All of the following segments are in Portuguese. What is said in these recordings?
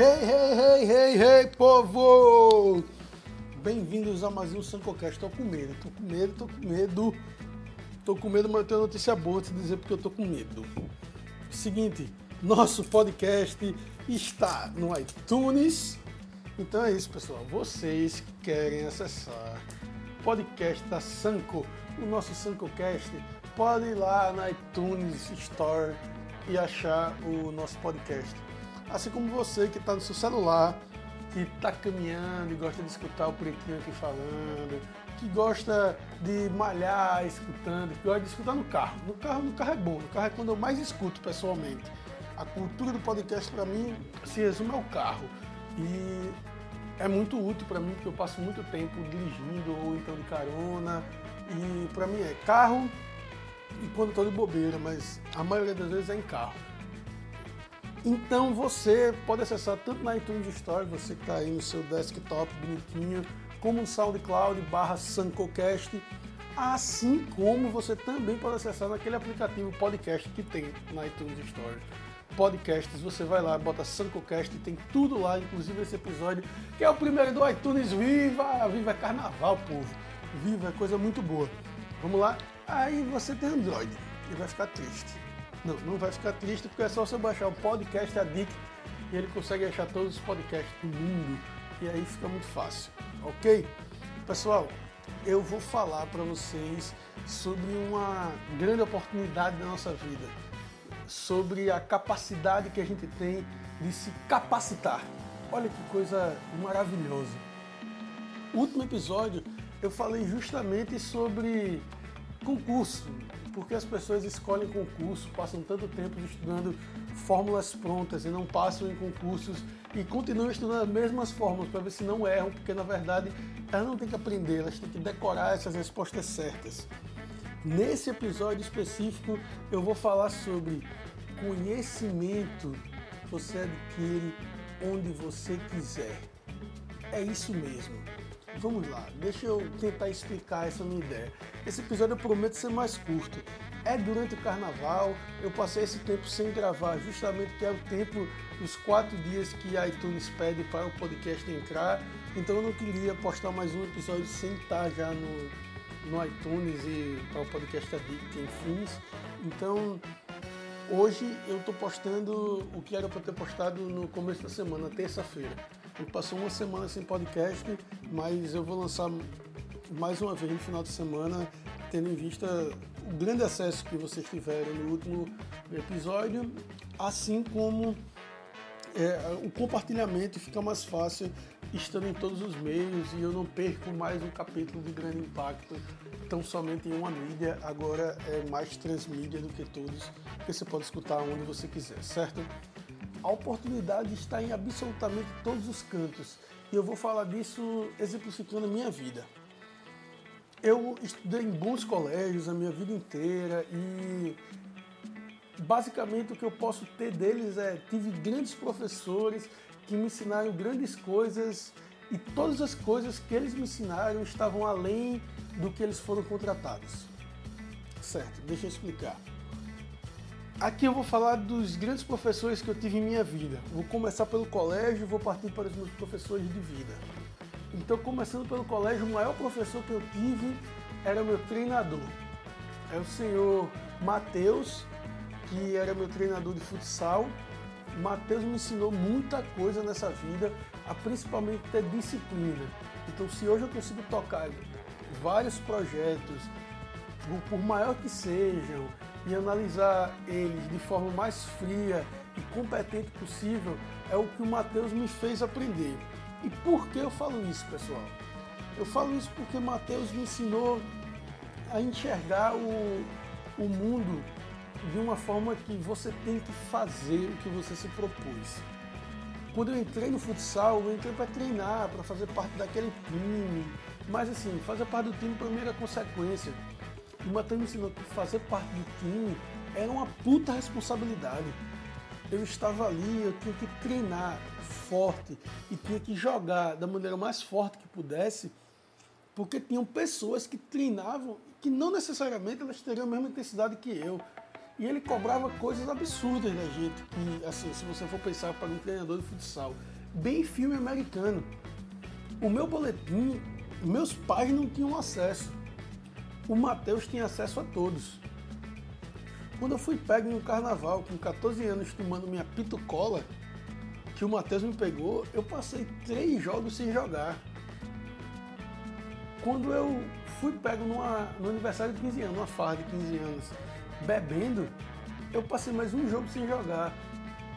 Hey, hey, hey, hey, hey, povo! Bem-vindos a mais um Sancocast. Tô com medo, tô com medo, tô com medo. Tô com medo, mas eu tenho notícia boa te dizer porque eu tô com medo. Seguinte, nosso podcast está no iTunes. Então é isso, pessoal. Vocês que querem acessar o podcast da Sanco, o nosso Sancocast, pode ir lá na iTunes Store e achar o nosso podcast. Assim como você que está no seu celular, que está caminhando e gosta de escutar o pretinho aqui falando, que gosta de malhar escutando, que gosta de escutar no carro. No carro, no carro é bom, no carro é quando eu mais escuto pessoalmente. A cultura do podcast para mim se resume ao carro. E é muito útil para mim porque eu passo muito tempo dirigindo ou então de carona. E para mim é carro e quando estou de bobeira, mas a maioria das vezes é em carro. Então você pode acessar tanto na iTunes Store, você que está aí no seu desktop bonitinho, como no SoundCloud barra Sancocast, assim como você também pode acessar naquele aplicativo podcast que tem na iTunes Store. Podcasts, você vai lá, bota Sancocast, tem tudo lá, inclusive esse episódio, que é o primeiro do iTunes. Viva! Viva carnaval, povo! Viva é coisa muito boa. Vamos lá? Aí você tem Android e vai ficar triste não, não vai ficar triste porque é só você baixar o Podcast Addict e ele consegue achar todos os podcasts do mundo e aí fica muito fácil, ok? Pessoal, eu vou falar para vocês sobre uma grande oportunidade da nossa vida, sobre a capacidade que a gente tem de se capacitar. Olha que coisa maravilhosa. No último episódio eu falei justamente sobre concurso, porque as pessoas escolhem concurso, passam tanto tempo estudando fórmulas prontas e não passam em concursos e continuam estudando as mesmas fórmulas para ver se não erram, porque na verdade elas não têm que aprender, elas têm que decorar essas respostas certas. Nesse episódio específico eu vou falar sobre conhecimento você adquire onde você quiser. É isso mesmo. Vamos lá, deixa eu tentar explicar essa minha ideia. Esse episódio eu prometo ser mais curto. É durante o carnaval, eu passei esse tempo sem gravar, justamente que é o tempo, os quatro dias que a iTunes pede para o podcast entrar. Então eu não queria postar mais um episódio sem estar já no, no iTunes e para o podcast Addict, enfim. Então hoje eu estou postando o que era para ter postado no começo da semana, terça-feira. Ele passou uma semana sem podcast, mas eu vou lançar mais uma vez no final de semana, tendo em vista o grande acesso que vocês tiveram no último episódio, assim como é, o compartilhamento fica mais fácil estando em todos os meios e eu não perco mais um capítulo de grande impacto tão somente em uma mídia, agora é mais transmídia do que todos, que você pode escutar onde você quiser, certo? A oportunidade está em absolutamente todos os cantos. E eu vou falar disso exemplificando a minha vida. Eu estudei em bons colégios a minha vida inteira e basicamente o que eu posso ter deles é tive grandes professores que me ensinaram grandes coisas e todas as coisas que eles me ensinaram estavam além do que eles foram contratados. Certo, deixa eu explicar. Aqui eu vou falar dos grandes professores que eu tive em minha vida. Vou começar pelo colégio e vou partir para os meus professores de vida. Então, começando pelo colégio, o maior professor que eu tive era meu treinador. É o senhor Matheus, que era meu treinador de futsal. Matheus me ensinou muita coisa nessa vida, a principalmente ter disciplina. Então, se hoje eu consigo tocar vários projetos, por maior que sejam, e analisar eles de forma mais fria e competente possível é o que o Mateus me fez aprender. E por que eu falo isso, pessoal? Eu falo isso porque Mateus me ensinou a enxergar o, o mundo de uma forma que você tem que fazer o que você se propôs. Quando eu entrei no futsal, eu entrei para treinar, para fazer parte daquele time. Mas assim, fazer parte do time para mim era consequência. E o Matheus me ensinou que fazer parte do time era uma puta responsabilidade. Eu estava ali, eu tinha que treinar forte e tinha que jogar da maneira mais forte que pudesse, porque tinham pessoas que treinavam que não necessariamente elas teriam a mesma intensidade que eu. E ele cobrava coisas absurdas da gente, que, assim, se você for pensar para um treinador de futsal, bem filme americano. O meu boletim, meus pais não tinham acesso. O Matheus tinha acesso a todos. Quando eu fui pego no carnaval, com 14 anos, tomando minha pitucola, que o Matheus me pegou, eu passei três jogos sem jogar. Quando eu fui pego numa, no aniversário de 15 anos, numa farra de 15 anos, bebendo, eu passei mais um jogo sem jogar.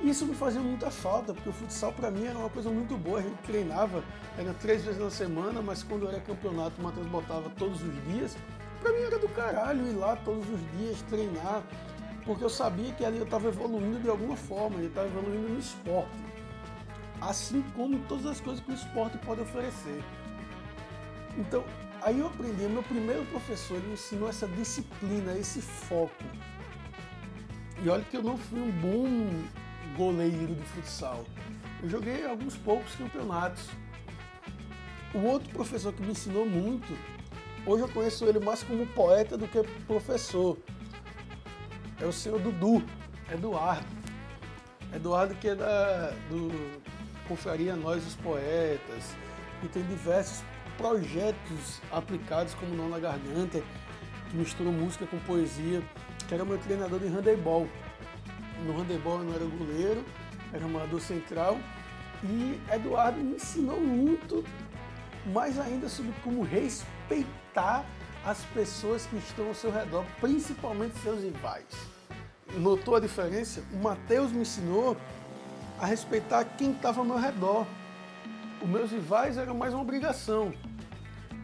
Isso me fazia muita falta, porque o futsal para mim era uma coisa muito boa. A gente treinava, era três vezes na semana, mas quando era campeonato, o Matheus botava todos os dias. Para mim era do caralho ir lá todos os dias treinar, porque eu sabia que ali eu estava evoluindo de alguma forma, eu estava evoluindo no esporte. Assim como todas as coisas que o esporte pode oferecer. Então, aí eu aprendi, meu primeiro professor me ensinou essa disciplina, esse foco. E olha que eu não fui um bom goleiro de futsal. Eu joguei alguns poucos campeonatos. O outro professor que me ensinou muito, hoje eu conheço ele mais como poeta do que professor, é o senhor Dudu, Eduardo. Eduardo que é da, do Confraria Nós os Poetas, e tem diversos projetos aplicados como Não na Garganta, que mistura música com poesia, que era meu treinador de handebol. No handebol eu não era goleiro, era amador central, e Eduardo me ensinou muito, mais ainda sobre como respeitar as pessoas que estão ao seu redor, principalmente seus rivais. Notou a diferença? O Mateus me ensinou a respeitar quem estava ao meu redor. Os meus rivais eram mais uma obrigação,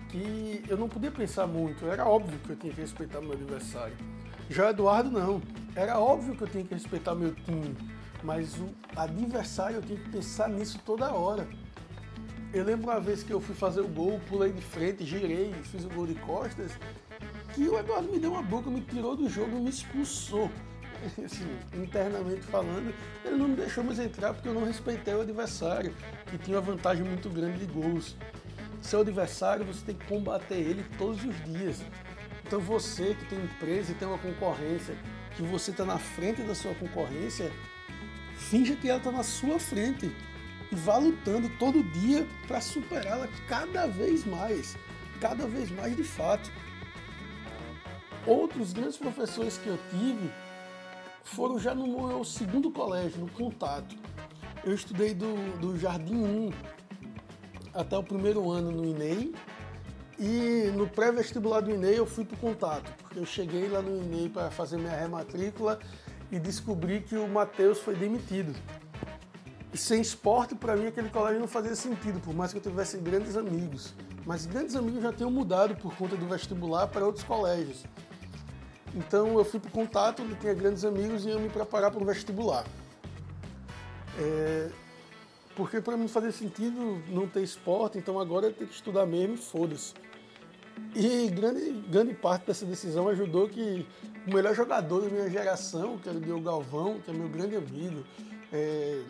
que eu não podia pensar muito, era óbvio que eu tinha que respeitar meu adversário. Já Eduardo não, era óbvio que eu tinha que respeitar meu time, mas o adversário eu tinha que pensar nisso toda hora. Eu lembro uma vez que eu fui fazer o gol, pulei de frente, girei, fiz o gol de costas, que o Eduardo me deu uma boca, me tirou do jogo me expulsou. Assim, internamente falando, ele não me deixou mais entrar porque eu não respeitei o adversário, que tinha uma vantagem muito grande de gols. Seu adversário, você tem que combater ele todos os dias. Então você que tem empresa e tem uma concorrência, que você está na frente da sua concorrência, finja que ela está na sua frente e vá lutando todo dia para superá-la cada vez mais, cada vez mais de fato. Outros grandes professores que eu tive foram já no meu segundo colégio, no contato. Eu estudei do, do Jardim 1 até o primeiro ano no INEI e no pré-vestibular do INEI eu fui para o contato, porque eu cheguei lá no INEI para fazer minha rematrícula e descobri que o Matheus foi demitido. Sem esporte, para mim, aquele colégio não fazia sentido, por mais que eu tivesse grandes amigos. Mas grandes amigos já tinham mudado por conta do vestibular para outros colégios. Então eu fui para o contato, onde tinha grandes amigos e ia me preparar para o vestibular. É... Porque para mim fazia sentido não ter esporte, então agora eu tenho que estudar mesmo e foda-se. E grande, grande parte dessa decisão ajudou que o melhor jogador da minha geração, que era o Diogo Galvão, que é meu grande amigo, é,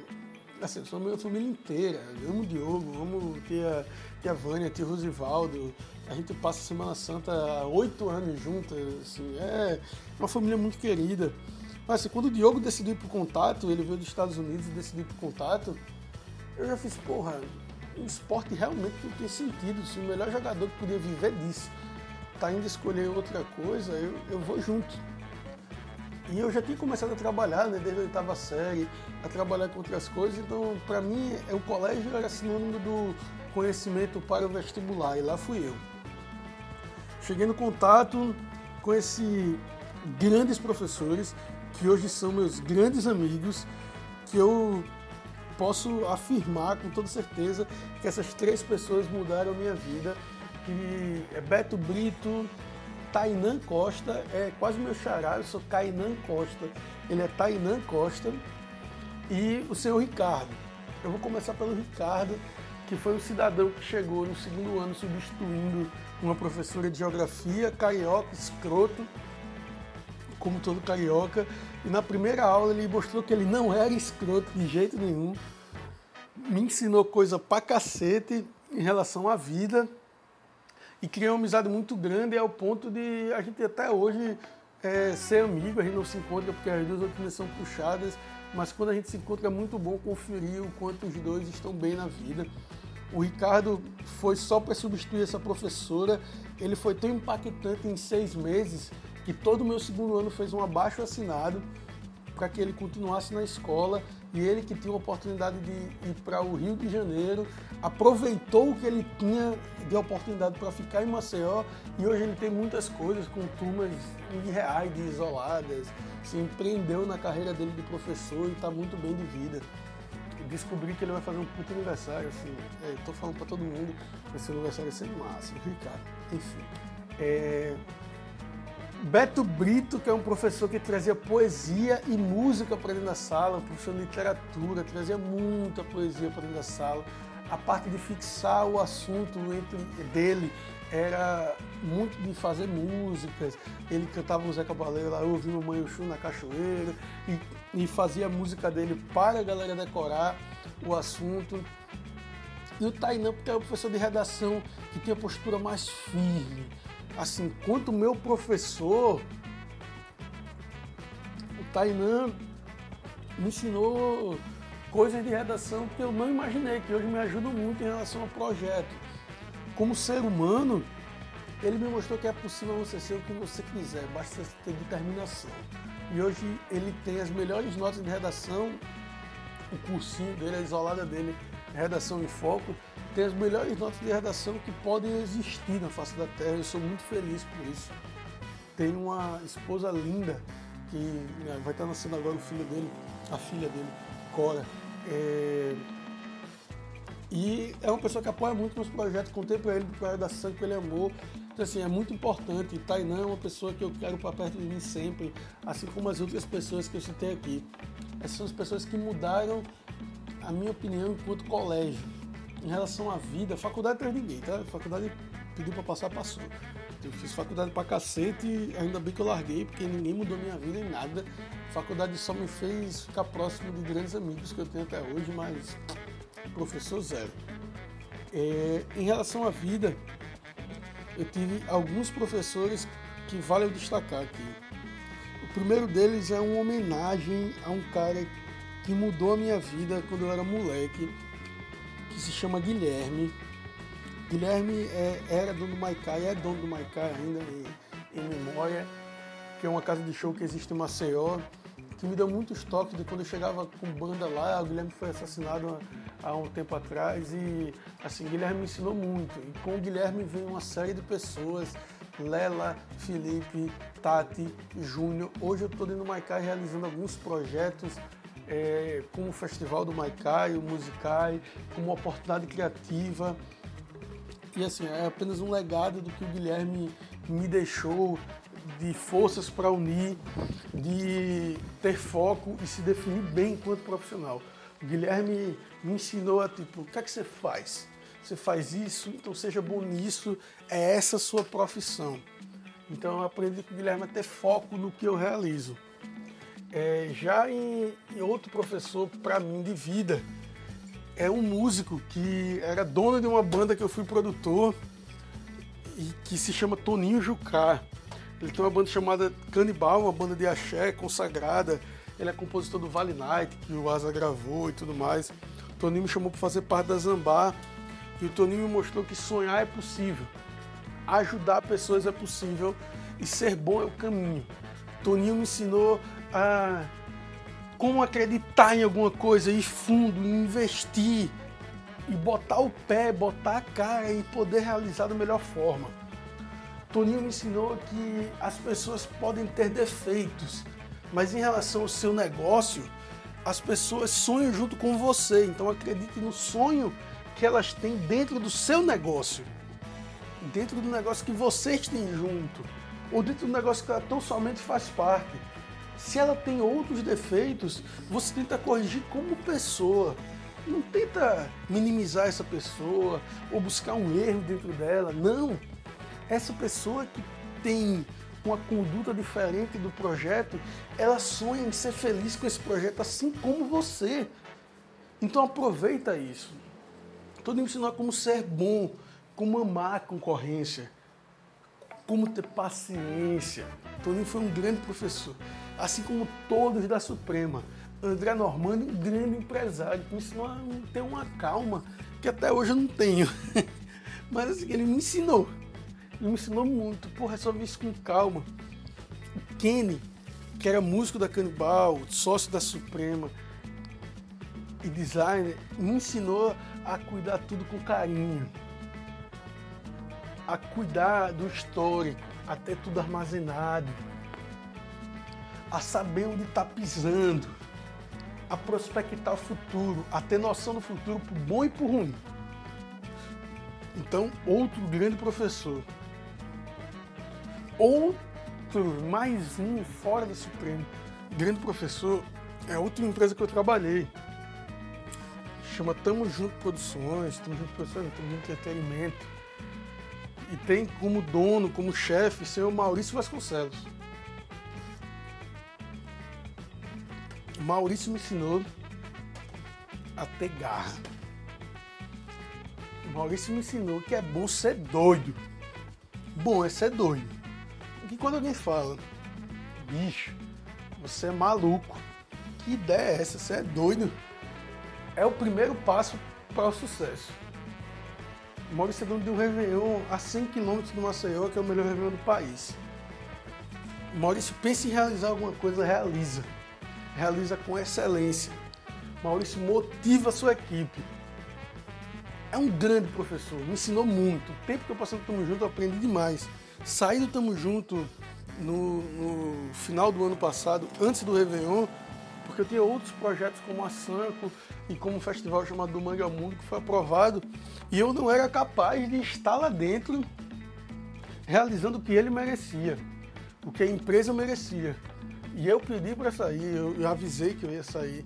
assim, sou minha família inteira. Eu amo o Diogo, amo tia, tia Vânia, tia Rosivaldo. A gente passa a Semana Santa oito anos juntas. Assim, é uma família muito querida. Mas assim, quando o Diogo decidiu ir pro contato, ele veio dos Estados Unidos e decidiu ir pro contato, eu já fiz, porra, o esporte realmente não tem sentido. Se o melhor jogador que podia viver disso tá indo escolher outra coisa, eu, eu vou junto. E eu já tinha começado a trabalhar, né, desde a oitava série, a trabalhar com outras coisas, então para mim é, o colégio era sinônimo do conhecimento para o vestibular, e lá fui eu. Cheguei no contato com esses grandes professores, que hoje são meus grandes amigos, que eu posso afirmar com toda certeza que essas três pessoas mudaram a minha vida, que é Beto Brito, Tainan Costa, é quase meu xará, eu sou Kainan Costa, ele é Tainan Costa, e o senhor Ricardo. Eu vou começar pelo Ricardo, que foi um cidadão que chegou no segundo ano substituindo uma professora de geografia, carioca, escroto, como todo carioca, e na primeira aula ele mostrou que ele não era escroto de jeito nenhum, me ensinou coisa pra cacete em relação à vida, e criei uma amizade muito grande ao ponto de a gente até hoje é, ser amigo, a gente não se encontra porque as duas rotinas são puxadas, mas quando a gente se encontra é muito bom conferir o quanto os dois estão bem na vida. O Ricardo foi só para substituir essa professora, ele foi tão impactante em seis meses que todo o meu segundo ano fez um abaixo assinado para que ele continuasse na escola. E ele que tinha a oportunidade de ir para o Rio de Janeiro, aproveitou o que ele tinha de oportunidade para ficar em Maceió. E hoje ele tem muitas coisas com turmas irreais, de isoladas, se empreendeu na carreira dele de professor e está muito bem de vida. Descobri que ele vai fazer um puto aniversário, assim, é, tô falando para todo mundo, esse aniversário vai ser massa, Ricardo, enfim. É, Beto Brito, que é um professor que trazia poesia e música para dentro da sala, um professor de literatura, trazia muita poesia para dentro da sala. A parte de fixar o assunto entre dele era muito de fazer músicas. Ele cantava o Zé Cabaleiro lá, eu ouvi o Mãe Chu na cachoeira e, e fazia a música dele para a galera decorar o assunto. E o Tainan, porque era o professor de redação que tinha postura mais firme assim, quanto meu professor, o Tainan, me ensinou coisas de redação que eu não imaginei, que hoje me ajudam muito em relação ao projeto. Como ser humano, ele me mostrou que é possível você ser o que você quiser, basta ter determinação. E hoje ele tem as melhores notas de redação, o cursinho dele, a isolada dele, Redação em Foco, tem as melhores notas de redação que podem existir na face da Terra. Eu sou muito feliz por isso. Tenho uma esposa linda que né, vai estar nascendo agora o filho dele, a filha dele, Cora. É... E é uma pessoa que apoia muito meus projetos, contei para ele para da redação que ele amou. Então, assim, é muito importante. Tainan é uma pessoa que eu quero para perto de mim sempre, assim como as outras pessoas que eu citei aqui. Essas são as pessoas que mudaram a minha opinião enquanto colégio em relação à vida, faculdade de ninguém, tá? Faculdade pediu para passar, passou. Eu fiz faculdade pra cacete ainda bem que eu larguei, porque ninguém mudou minha vida em nada. Faculdade só me fez ficar próximo de grandes amigos que eu tenho até hoje, mas professor zero. É, em relação à vida, eu tive alguns professores que valem destacar aqui. O primeiro deles é uma homenagem a um cara que mudou a minha vida quando eu era moleque que se chama Guilherme. Guilherme é, era dono do Maicai, é dono do Maicai ainda em, em, memória, que é uma casa de show que existe em Maceió, que me deu muitos toques de quando eu chegava com banda lá, o Guilherme foi assassinado há um tempo atrás e assim, Guilherme me ensinou muito. E com o Guilherme vem uma série de pessoas, Lela, Felipe, Tati, Júnior. Hoje eu estou dentro do Maicai realizando alguns projetos é, como o Festival do Maicai, o Musicai, como uma oportunidade criativa. E assim, é apenas um legado do que o Guilherme me deixou de forças para unir, de ter foco e se definir bem enquanto profissional. O Guilherme me ensinou a tipo, o que é que você faz? Você faz isso, então seja bom nisso, é essa a sua profissão. Então eu aprendi com o Guilherme a ter foco no que eu realizo. É, já em, em, outro professor para mim de vida é um músico que era dono de uma banda que eu fui produtor e que se chama Toninho Jucá. Ele tem uma banda chamada Canibal, uma banda de axé consagrada. Ele é compositor do Vale Night, que o Asa gravou e tudo mais. O Toninho me chamou para fazer parte da Zambá e o Toninho me mostrou que sonhar é possível, ajudar pessoas é possível e ser bom é o caminho. Toninho me ensinou a como acreditar em alguma coisa, ir fundo, investir e botar o pé, botar a cara e poder realizar da melhor forma. Toninho me ensinou que as pessoas podem ter defeitos, mas em relação ao seu negócio, as pessoas sonham junto com você. Então acredite no sonho que elas têm dentro do seu negócio, dentro do negócio que vocês têm junto, ou dentro do negócio que ela tão somente faz parte. Se ela tem outros defeitos, você tenta corrigir como pessoa. Não tenta minimizar essa pessoa ou buscar um erro dentro dela. Não. Essa pessoa que tem uma conduta diferente do projeto, ela sonha em ser feliz com esse projeto assim como você. Então aproveita isso. Me ensinou como ser bom, como amar a concorrência, como ter paciência. Toninho foi um grande professor, assim como todos da Suprema. André Normando, um grande empresário, me ensinou a ter uma calma que até hoje eu não tenho. Mas assim, ele me ensinou. Ele me ensinou muito. Pô, resolvi isso com calma. O Kenny, que era músico da Canibal, sócio da Suprema e designer, me ensinou a cuidar tudo com carinho a cuidar do histórico, a ter tudo armazenado, a saber onde está pisando, a prospectar o futuro, a ter noção do futuro por bom e por ruim. Então, outro grande professor. Outro, mais um fora do Supremo, grande professor, é a última empresa que eu trabalhei. Chama Tamo Junto Produções, Tamo Junto Produções, Tamo Junto Entretenimento e tem como dono, como chefe, o senhor Maurício Vasconcelos. Maurício me ensinou a ter garra. Maurício me ensinou que é bom ser doido. Bom é ser doido. Porque quando alguém fala, bicho, você é maluco, que ideia é essa? Você é doido? É o primeiro passo para o sucesso. Maurício é dono de um Réveillon a 100 km do Maceió, que é o melhor Réveillon do país. Maurício pensa em realizar alguma coisa, realiza. Realiza com excelência. Maurício motiva a sua equipe. É um grande professor, me ensinou muito. O tempo que eu passei no Tamo Junto, eu aprendi demais. Saí do Tamo Junto no, no final do ano passado, antes do Réveillon, porque eu tinha outros projetos como a Sanco e como um festival chamado do Manga Mundo que foi aprovado e eu não era capaz de estar lá dentro realizando o que ele merecia, o que a empresa merecia. E eu pedi para sair, eu, eu, avisei que eu ia sair,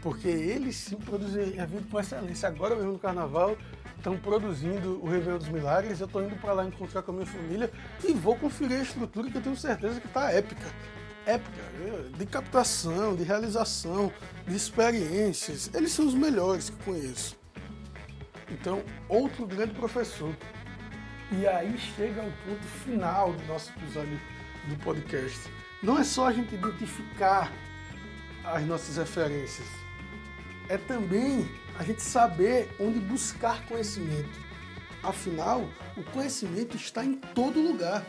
porque eles sim produzem vida com excelência. Agora mesmo no carnaval estão produzindo o Réveillon dos Milagres, eu estou indo para lá encontrar com a minha família e vou conferir a estrutura que eu tenho certeza que está épica épica, de captação, de realização, de experiências. Eles são os melhores que conheço. Então, outro grande professor. E aí chega o ponto final do nosso episódio do podcast. Não é só a gente identificar as nossas referências, é também a gente saber onde buscar conhecimento. Afinal, o conhecimento está em todo lugar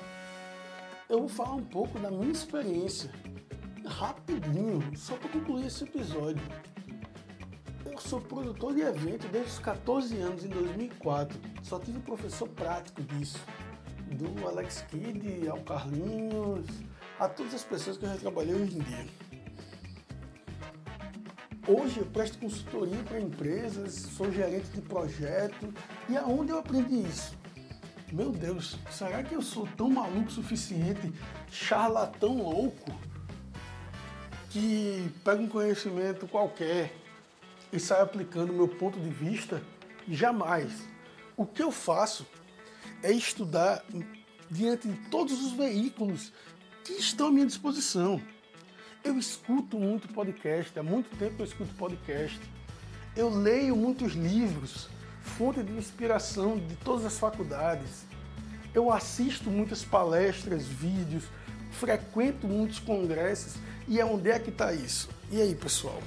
eu vou falar um pouco da minha experiência, rapidinho, só para concluir esse episódio. Eu sou produtor de evento desde os 14 anos, em 2004. Só tive professor prático disso. Do Alex Kidd ao Carlinhos, a todas as pessoas que eu já trabalhei hoje em dia. Hoje eu presto consultoria para empresas, sou gerente de projeto. E aonde eu aprendi isso? meu Deus, será que eu sou tão maluco o suficiente, charlatão louco, que pega um conhecimento qualquer e sai aplicando meu ponto de vista? Jamais. O que eu faço é estudar diante de todos os veículos que estão à minha disposição. Eu escuto muito podcast, há muito tempo eu escuto podcast. Eu leio muitos livros, fonte de inspiração de todas as faculdades. Eu assisto muitas palestras, vídeos, frequento muitos congressos e é onde é que está isso? E aí, pessoal?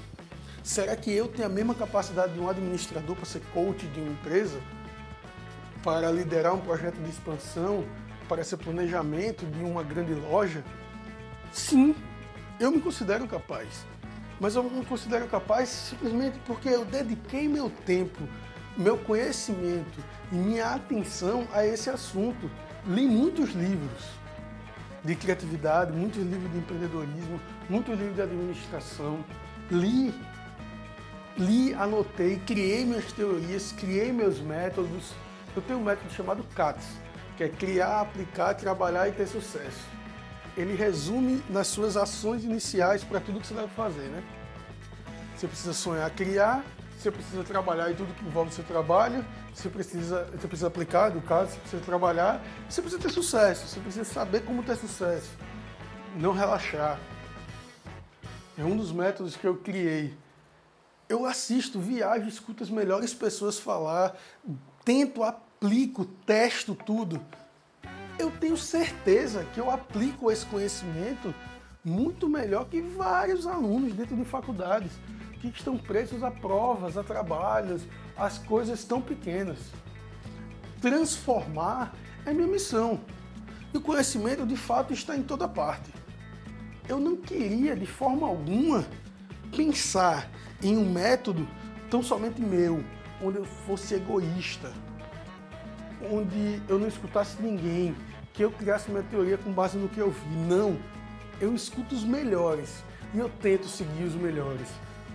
Será que eu tenho a mesma capacidade de um administrador para ser coach de uma empresa? Para liderar um projeto de expansão? Para ser planejamento de uma grande loja? Sim, eu me considero capaz. Mas eu me considero capaz simplesmente porque eu dediquei meu tempo meu conhecimento e minha atenção a esse assunto. Li muitos livros de criatividade, muitos livros de empreendedorismo, muitos livros de administração. Li, li, anotei, criei minhas teorias, criei meus métodos. Eu tenho um método chamado CATS, que é criar, aplicar, trabalhar e ter sucesso. Ele resume nas suas ações iniciais para tudo que você deve fazer, né? Você precisa sonhar, criar, você precisa trabalhar em tudo que envolve o seu trabalho, você precisa, você precisa aplicar, educar, você precisa trabalhar, você precisa ter sucesso, você precisa saber como ter sucesso, não relaxar. É um dos métodos que eu criei. Eu assisto, viajo, escuto as melhores pessoas falar, tento, aplico, testo tudo. eu tenho certeza que eu aplico esse conhecimento muito melhor que vários alunos dentro de faculdades que estão presos a provas, a trabalhos, as coisas tão pequenas. Transformar é minha missão. E o conhecimento de fato está em toda parte. Eu não queria de forma alguma pensar em um método tão somente meu, onde eu fosse egoísta, onde eu não escutasse ninguém, que eu criasse minha teoria com base no que eu vi. Não, eu escuto os melhores e eu tento seguir os melhores.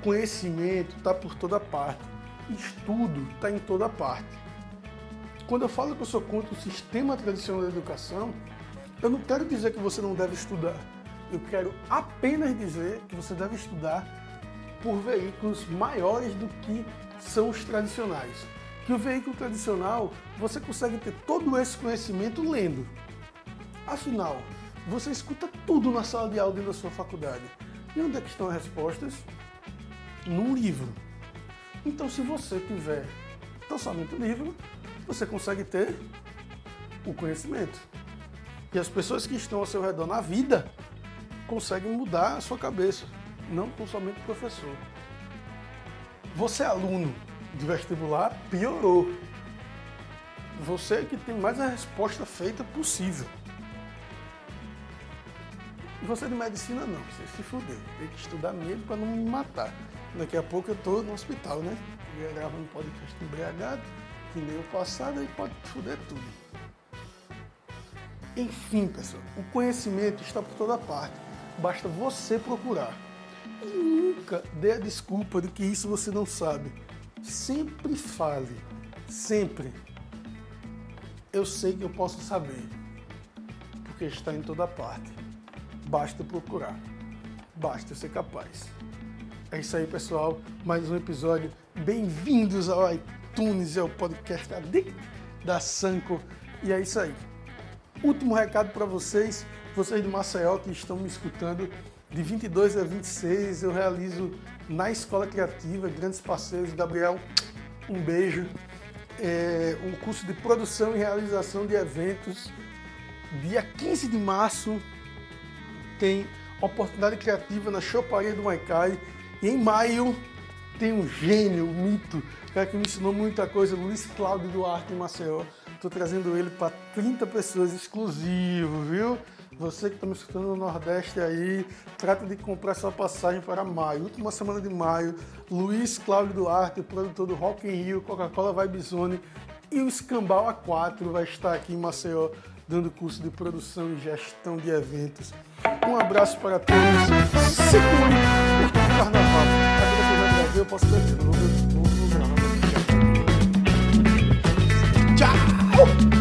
Conhecimento está por toda parte, estudo está em toda parte. Quando eu falo que eu sou contra o sistema tradicional da educação, eu não quero dizer que você não deve estudar. Eu quero apenas dizer que você deve estudar por veículos maiores do que são os tradicionais. Que o veículo tradicional você consegue ter todo esse conhecimento lendo. Afinal, você escuta tudo na sala de aula da sua faculdade. E onde é que estão as respostas? Num livro. Então, se você tiver tão somente o livro, você consegue ter o conhecimento. E as pessoas que estão ao seu redor na vida conseguem mudar a sua cabeça, não com somente o professor. Você é aluno de vestibular, piorou. Você que tem mais a resposta feita possível. E você de medicina não, você se fudeu. Tem que estudar mesmo para não me matar. Daqui a pouco eu estou no hospital, né? Eu gravando podcast embriagado, que nem o passado, aí pode fuder tudo. Enfim, pessoal, o conhecimento está por toda parte. Basta você procurar. E nunca dê a desculpa de que isso você não sabe. Sempre fale. Sempre. Eu sei que eu posso saber. Porque está em toda parte. Basta procurar. Basta ser capaz. É isso aí, pessoal. Mais um episódio. Bem-vindos ao iTunes e ao podcast da Sanco. E é isso aí. Último recado para vocês, vocês de Maceió que estão me escutando, de 22 a 26 eu realizo na Escola Criativa, grandes parceiros, Gabriel, um beijo, é, um curso de produção e realização de eventos. Dia 15 de março tem oportunidade criativa na Choparia do Maicai e em maio tem um gênio, um mito, cara que me ensinou muita coisa, Luiz Cláudio Duarte em Maceió Estou trazendo ele para 30 pessoas exclusivo, viu? Você que está me escutando no Nordeste aí, trata de comprar sua passagem para maio. Última semana de maio, Luiz Cláudio Duarte, produtor do Rock in Rio, Coca-Cola Vibe Zone e o Escambau A4 vai estar aqui em Maceió dando curso de produção e gestão de eventos. Um abraço para todos. Se cuide, o carnaval. Aqui no Brasil eu posso ter de novo. Tchau!